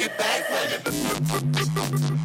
it back, run it back.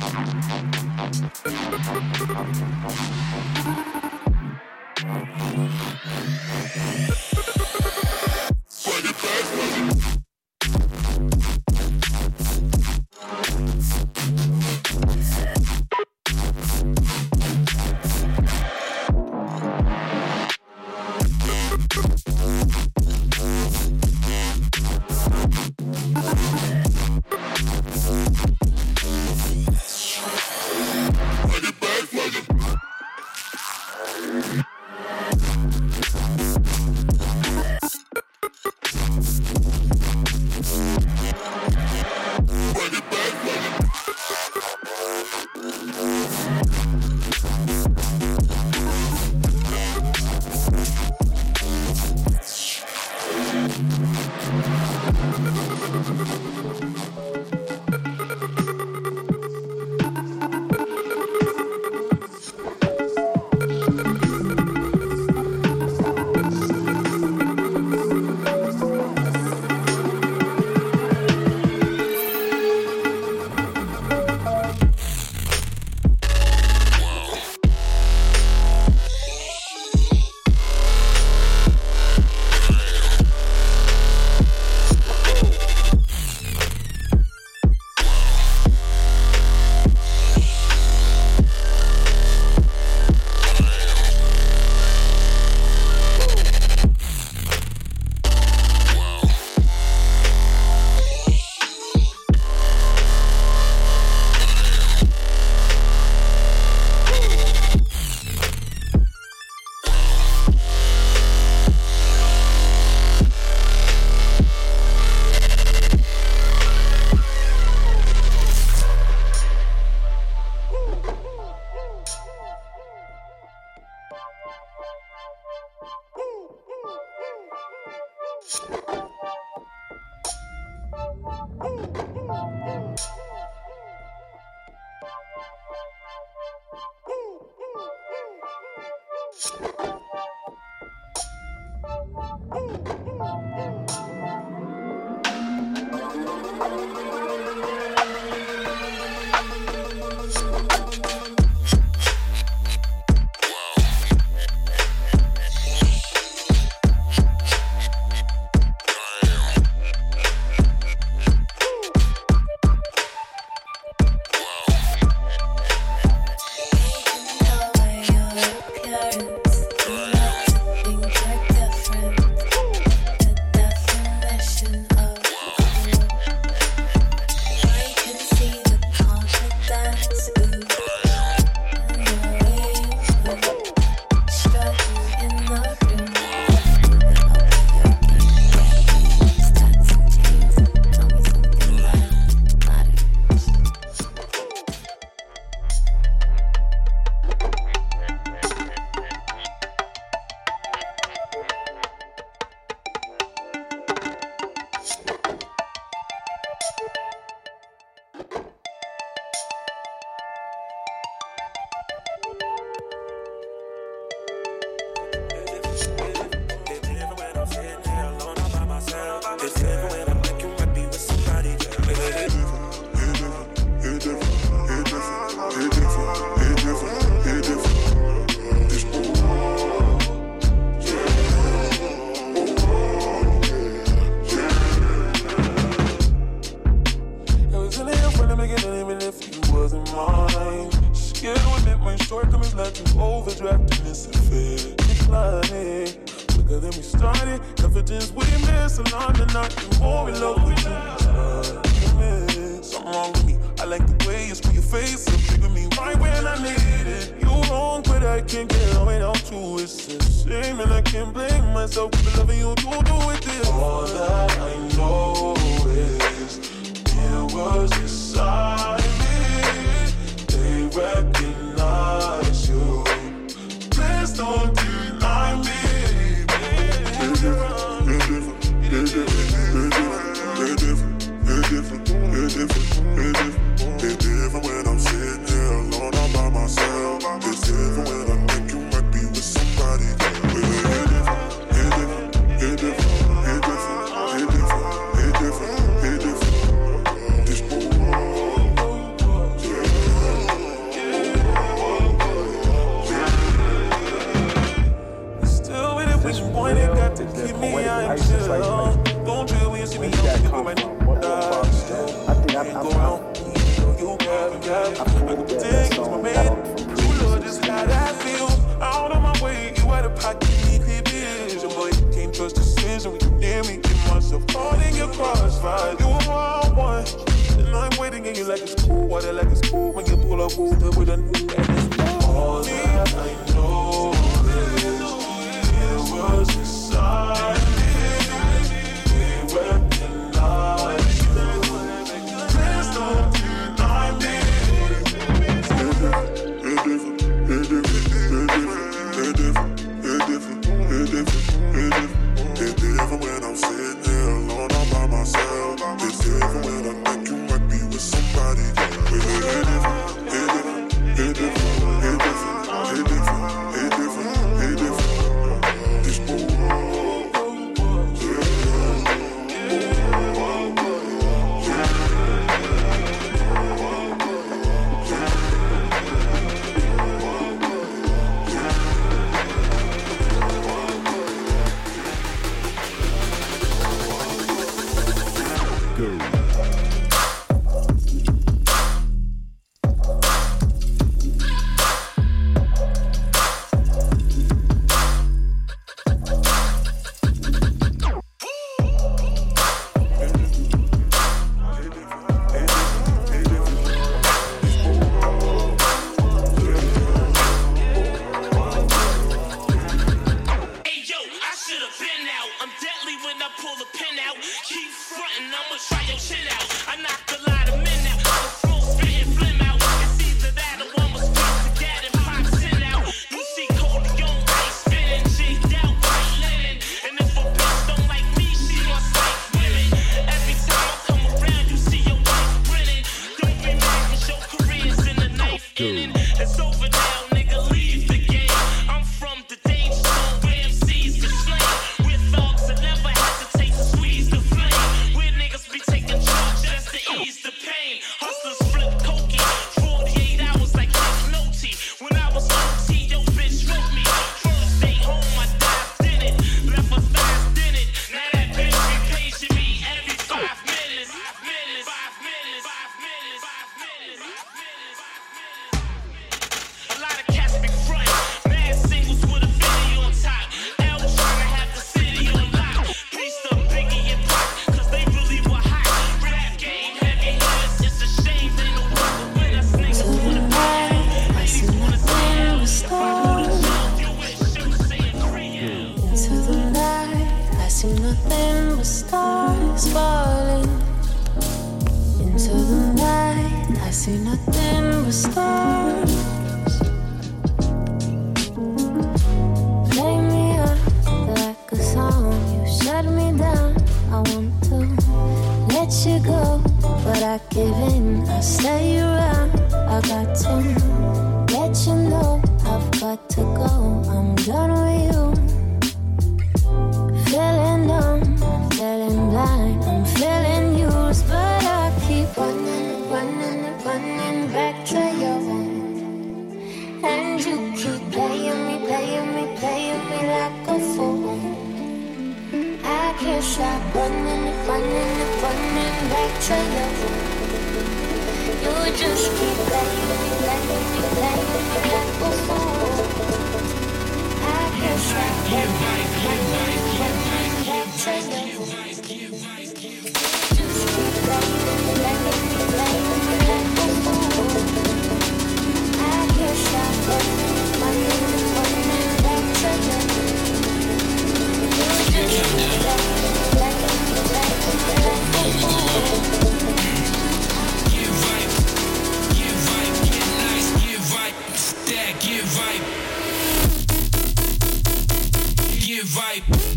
and it's all I want to let you go, but I give in. I stay around. I got to let you know I've got to go. I'm done with you. shot, running, running, running back to your. You just keep playing me, playing me, playing me like a fool. I can't stop can't like, can't like, can't. Just keep playing me, playing me, playing me. I guess I'm running, running, running back to your. You just keep playing. Get vibe. Get vibe.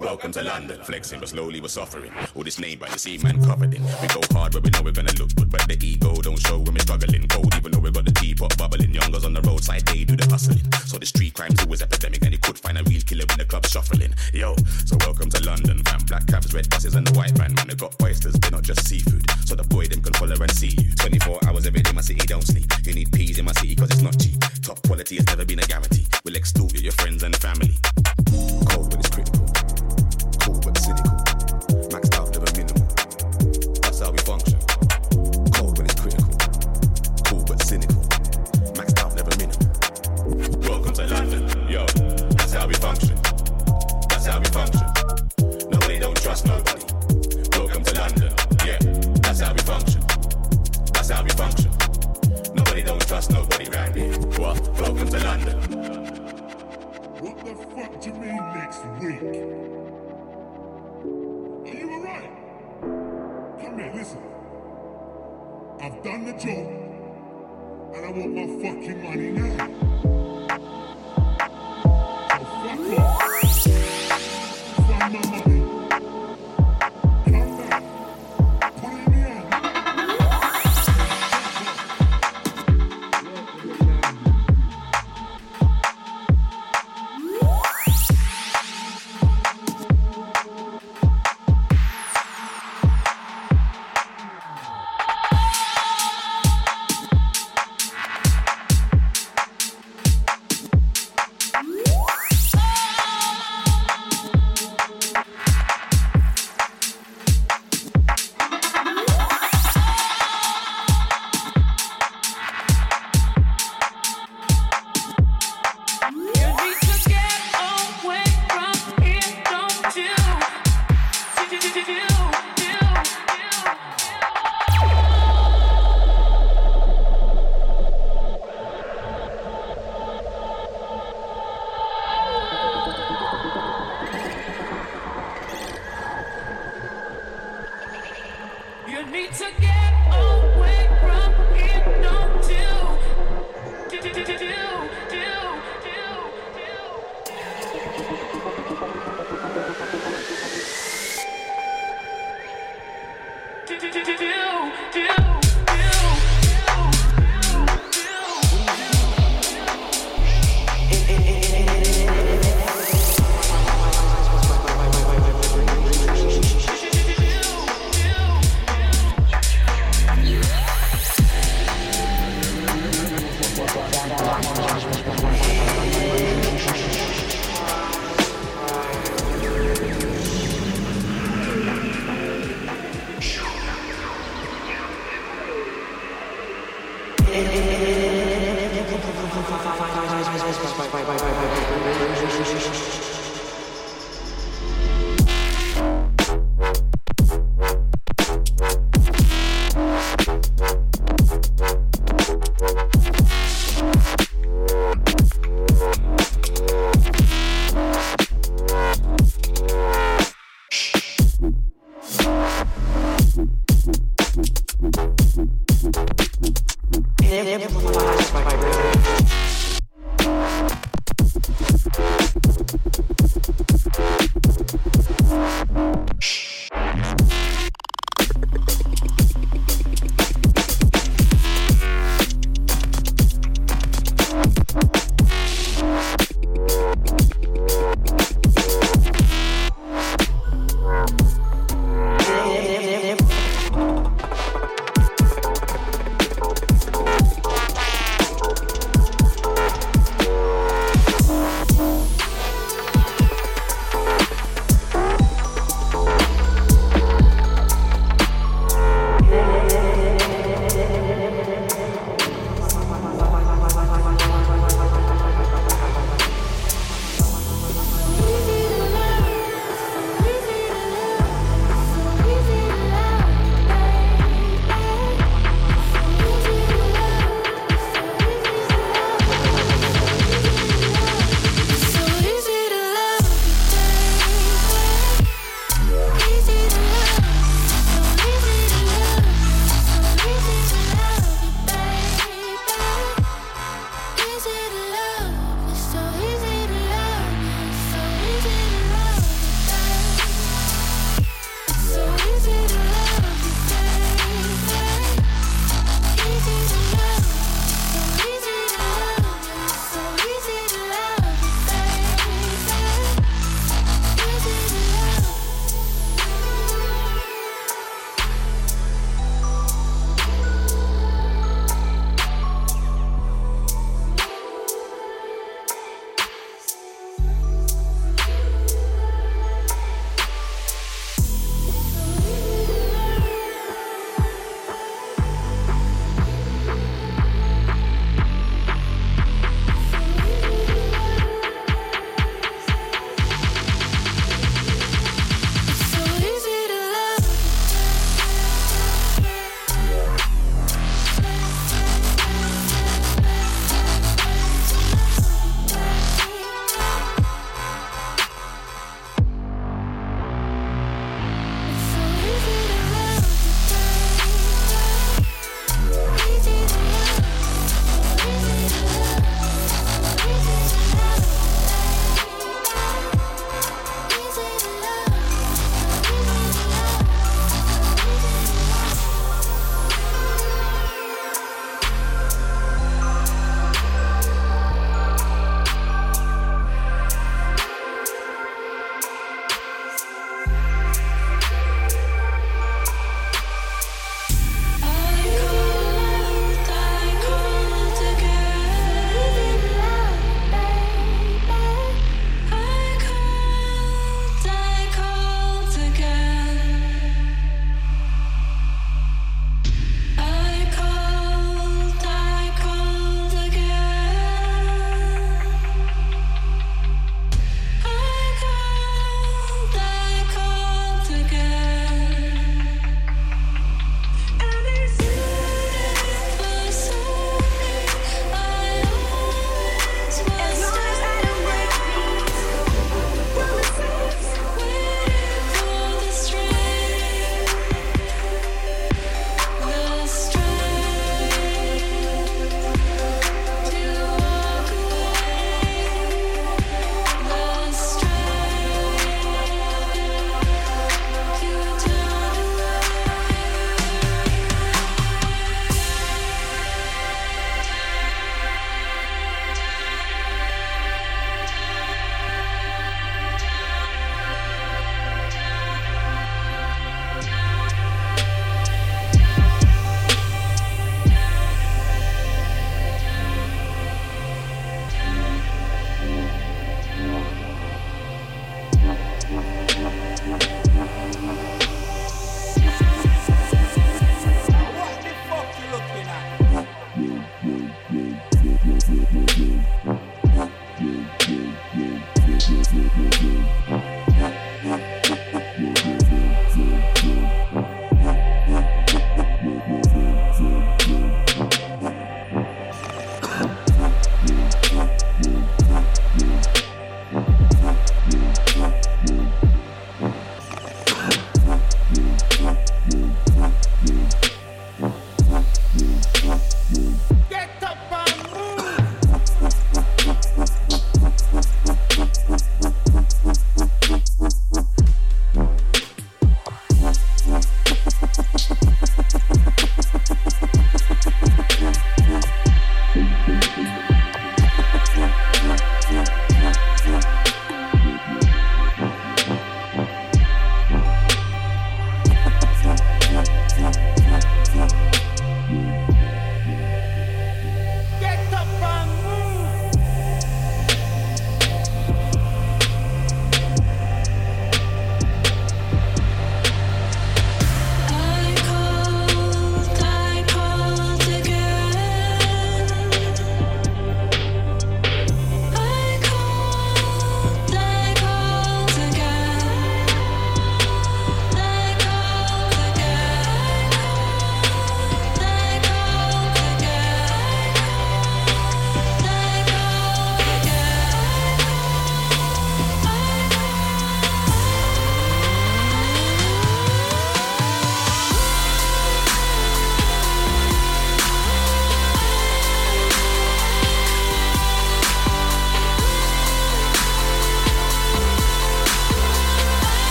Welcome to London. Flexing, but slowly we're suffering. All this name by the sea man covered in. We go hard but we know we're gonna look good, but the ego don't show when we're struggling. Cold, even though we got the teapot bubbling. Youngers on the roadside, they do the hustling. So the street crime's always epidemic, and you could find a real killer when the club's shuffling. Yo, so welcome to London, fam. Black cabs, red buses, and the white van. Man, they got oysters, they're not just seafood. So the boy them can follow and see you. 24 hours every day, my city don't sleep. You need peas in my city, cause it's not cheap. Top quality has never been a guarantee. We'll extort you, your friends and family. Fuck you mean next week? Are you alright? Come here, listen. I've done the job, and I want my fucking money now.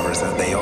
hours that they are.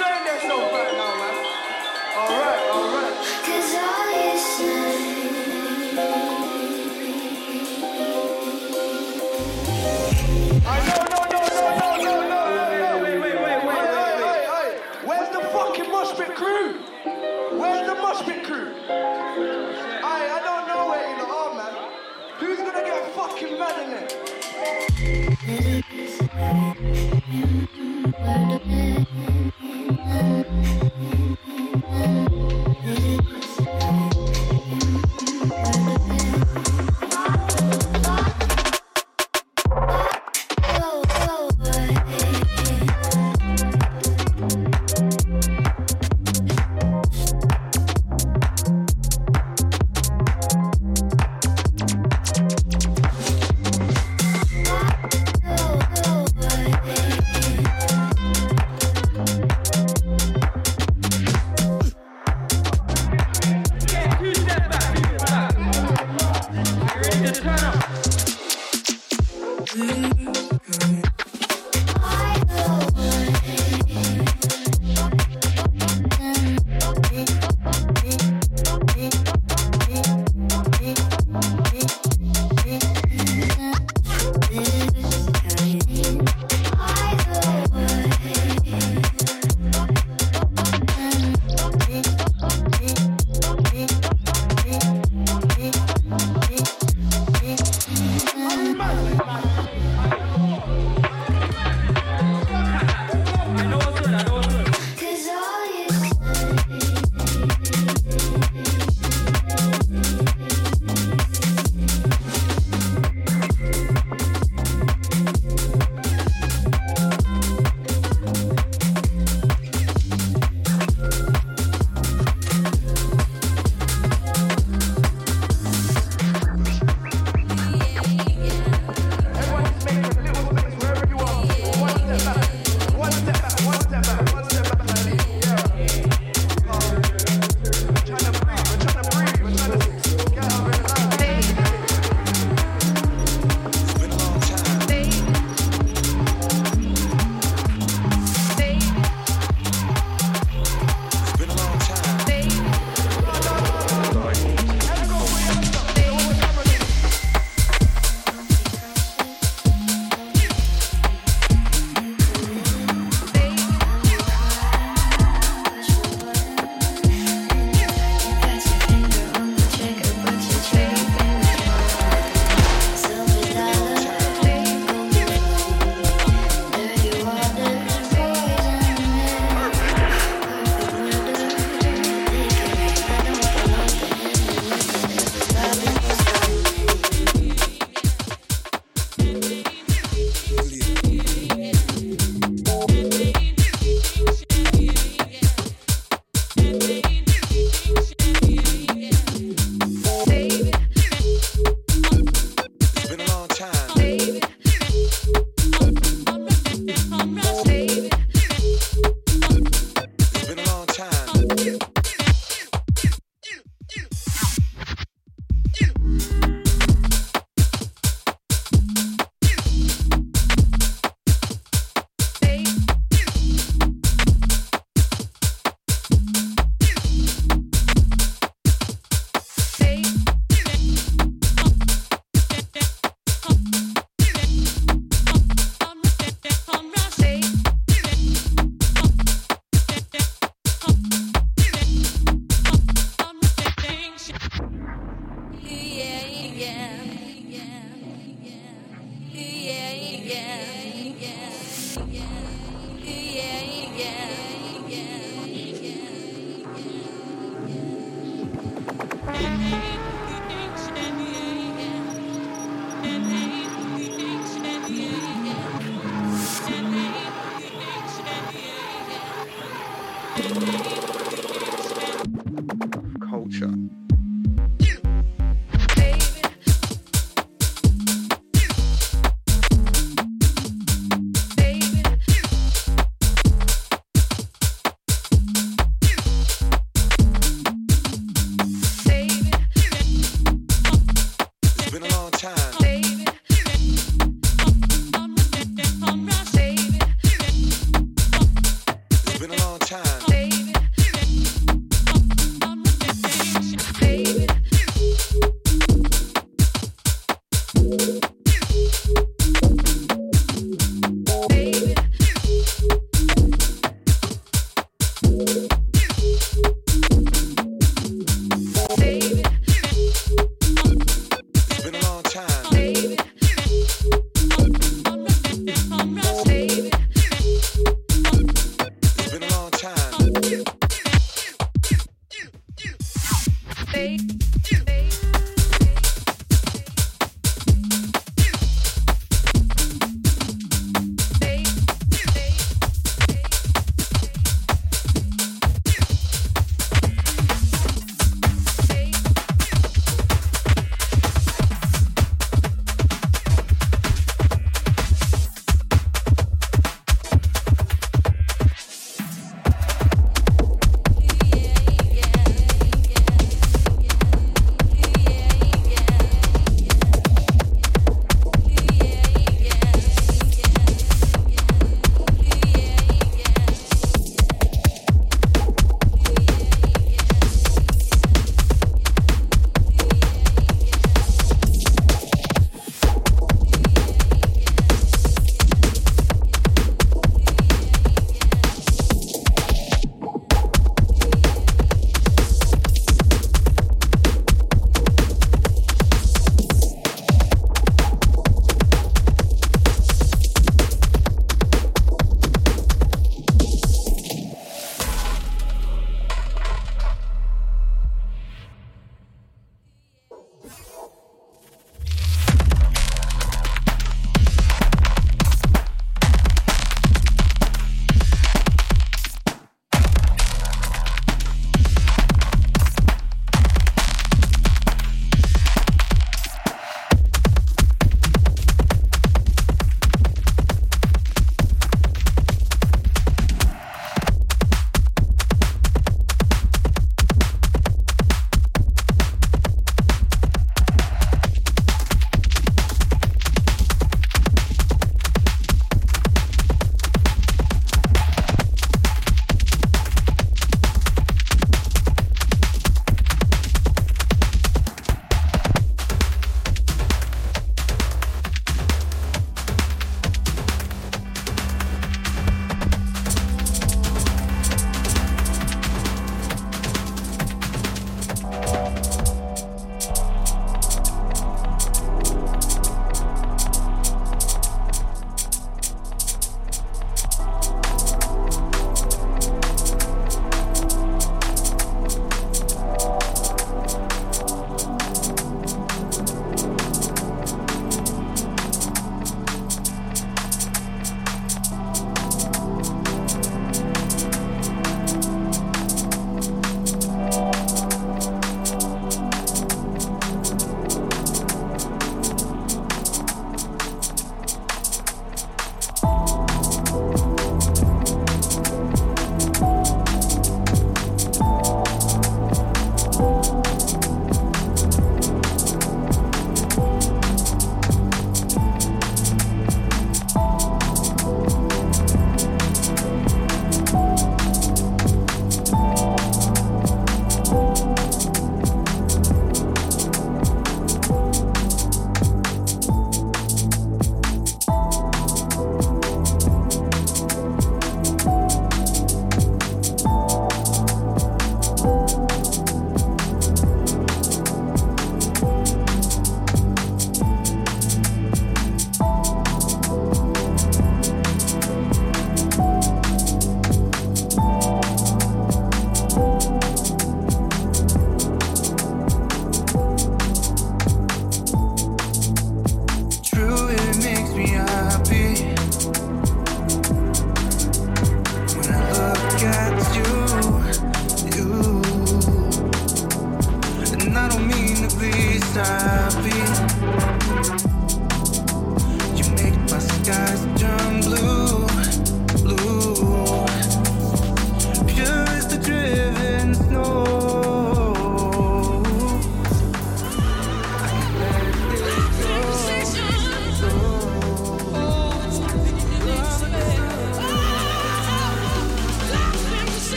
enjoying yourself right now, man. Alright, alright. Cause I say. No, no, no, no, no, no, no, no, don't know where you're going fucking mad in it?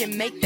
Definition,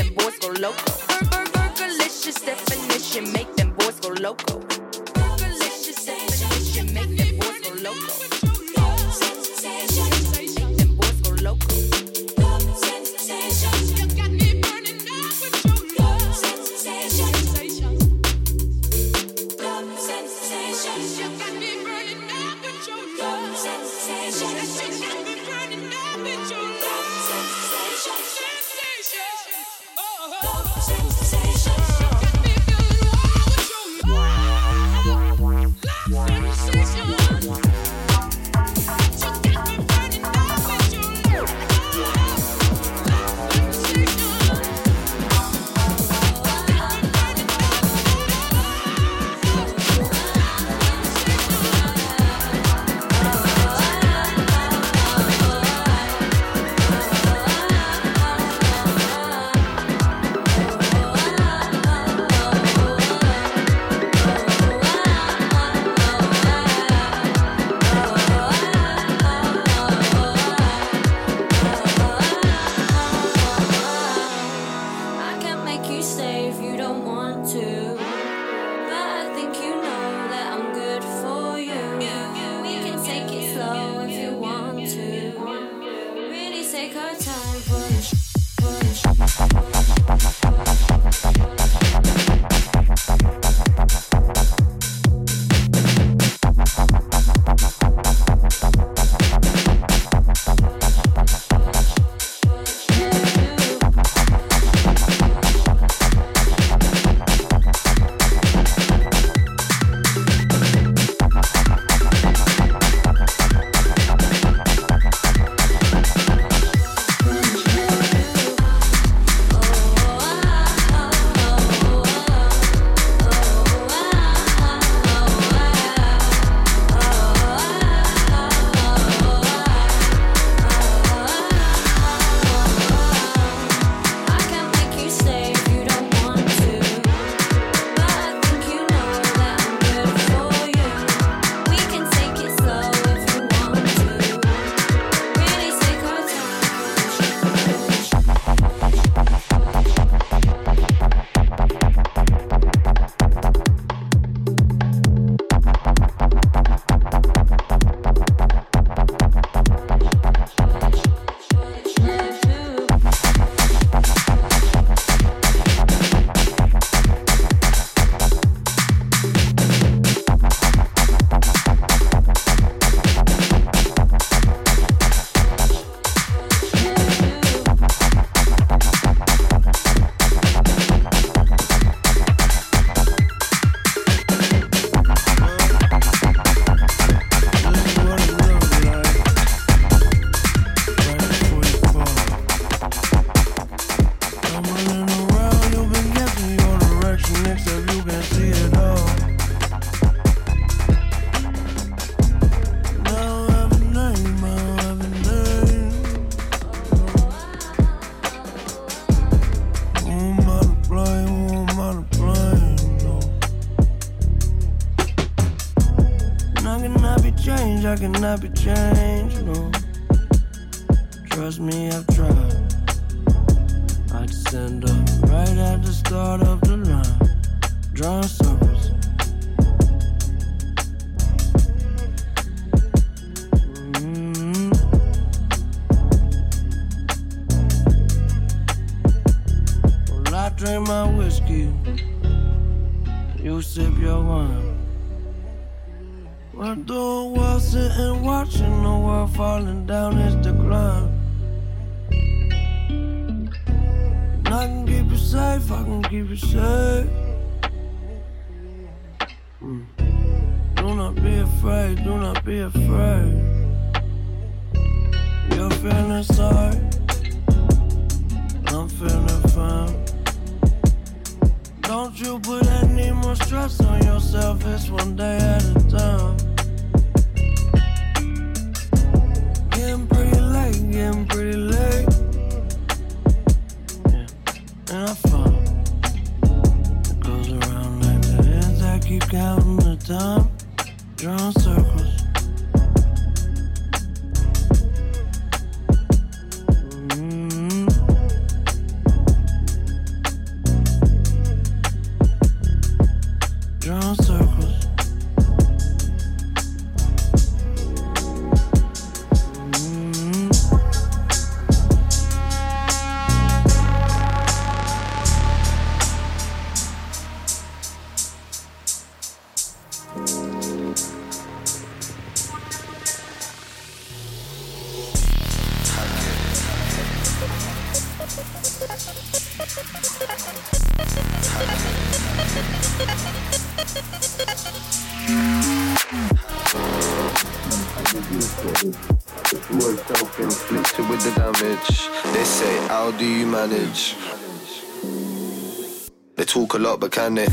but can they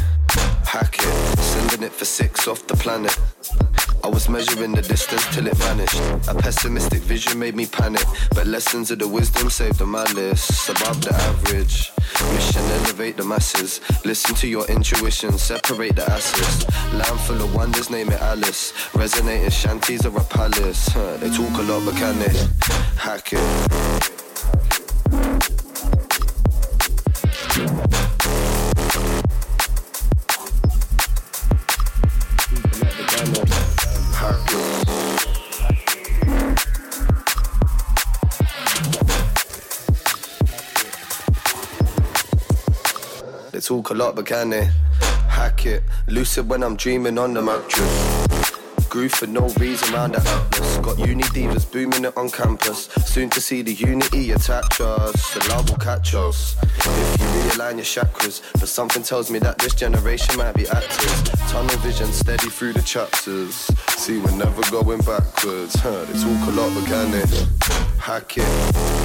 hack it? Sending it for six off the planet. I was measuring the distance till it vanished. A pessimistic vision made me panic, but lessons of the wisdom saved on my list. above the average. Mission elevate the masses. Listen to your intuition, separate the asses. Land full of wonders, name it Alice. Resonating shanties or a palace. Huh, they talk a lot, but can they hack it? Talk a lot, but can they hack it? Lucid when I'm dreaming on the mattress. Groove for no reason round the atlas. Got uni divas booming it on campus. Soon to see the unity attach us. The love will catch us. If you realign your chakras, but something tells me that this generation might be active. Tunnel vision steady through the chapters. See, we're never going backwards. Huh, they talk a lot, but can they hack it?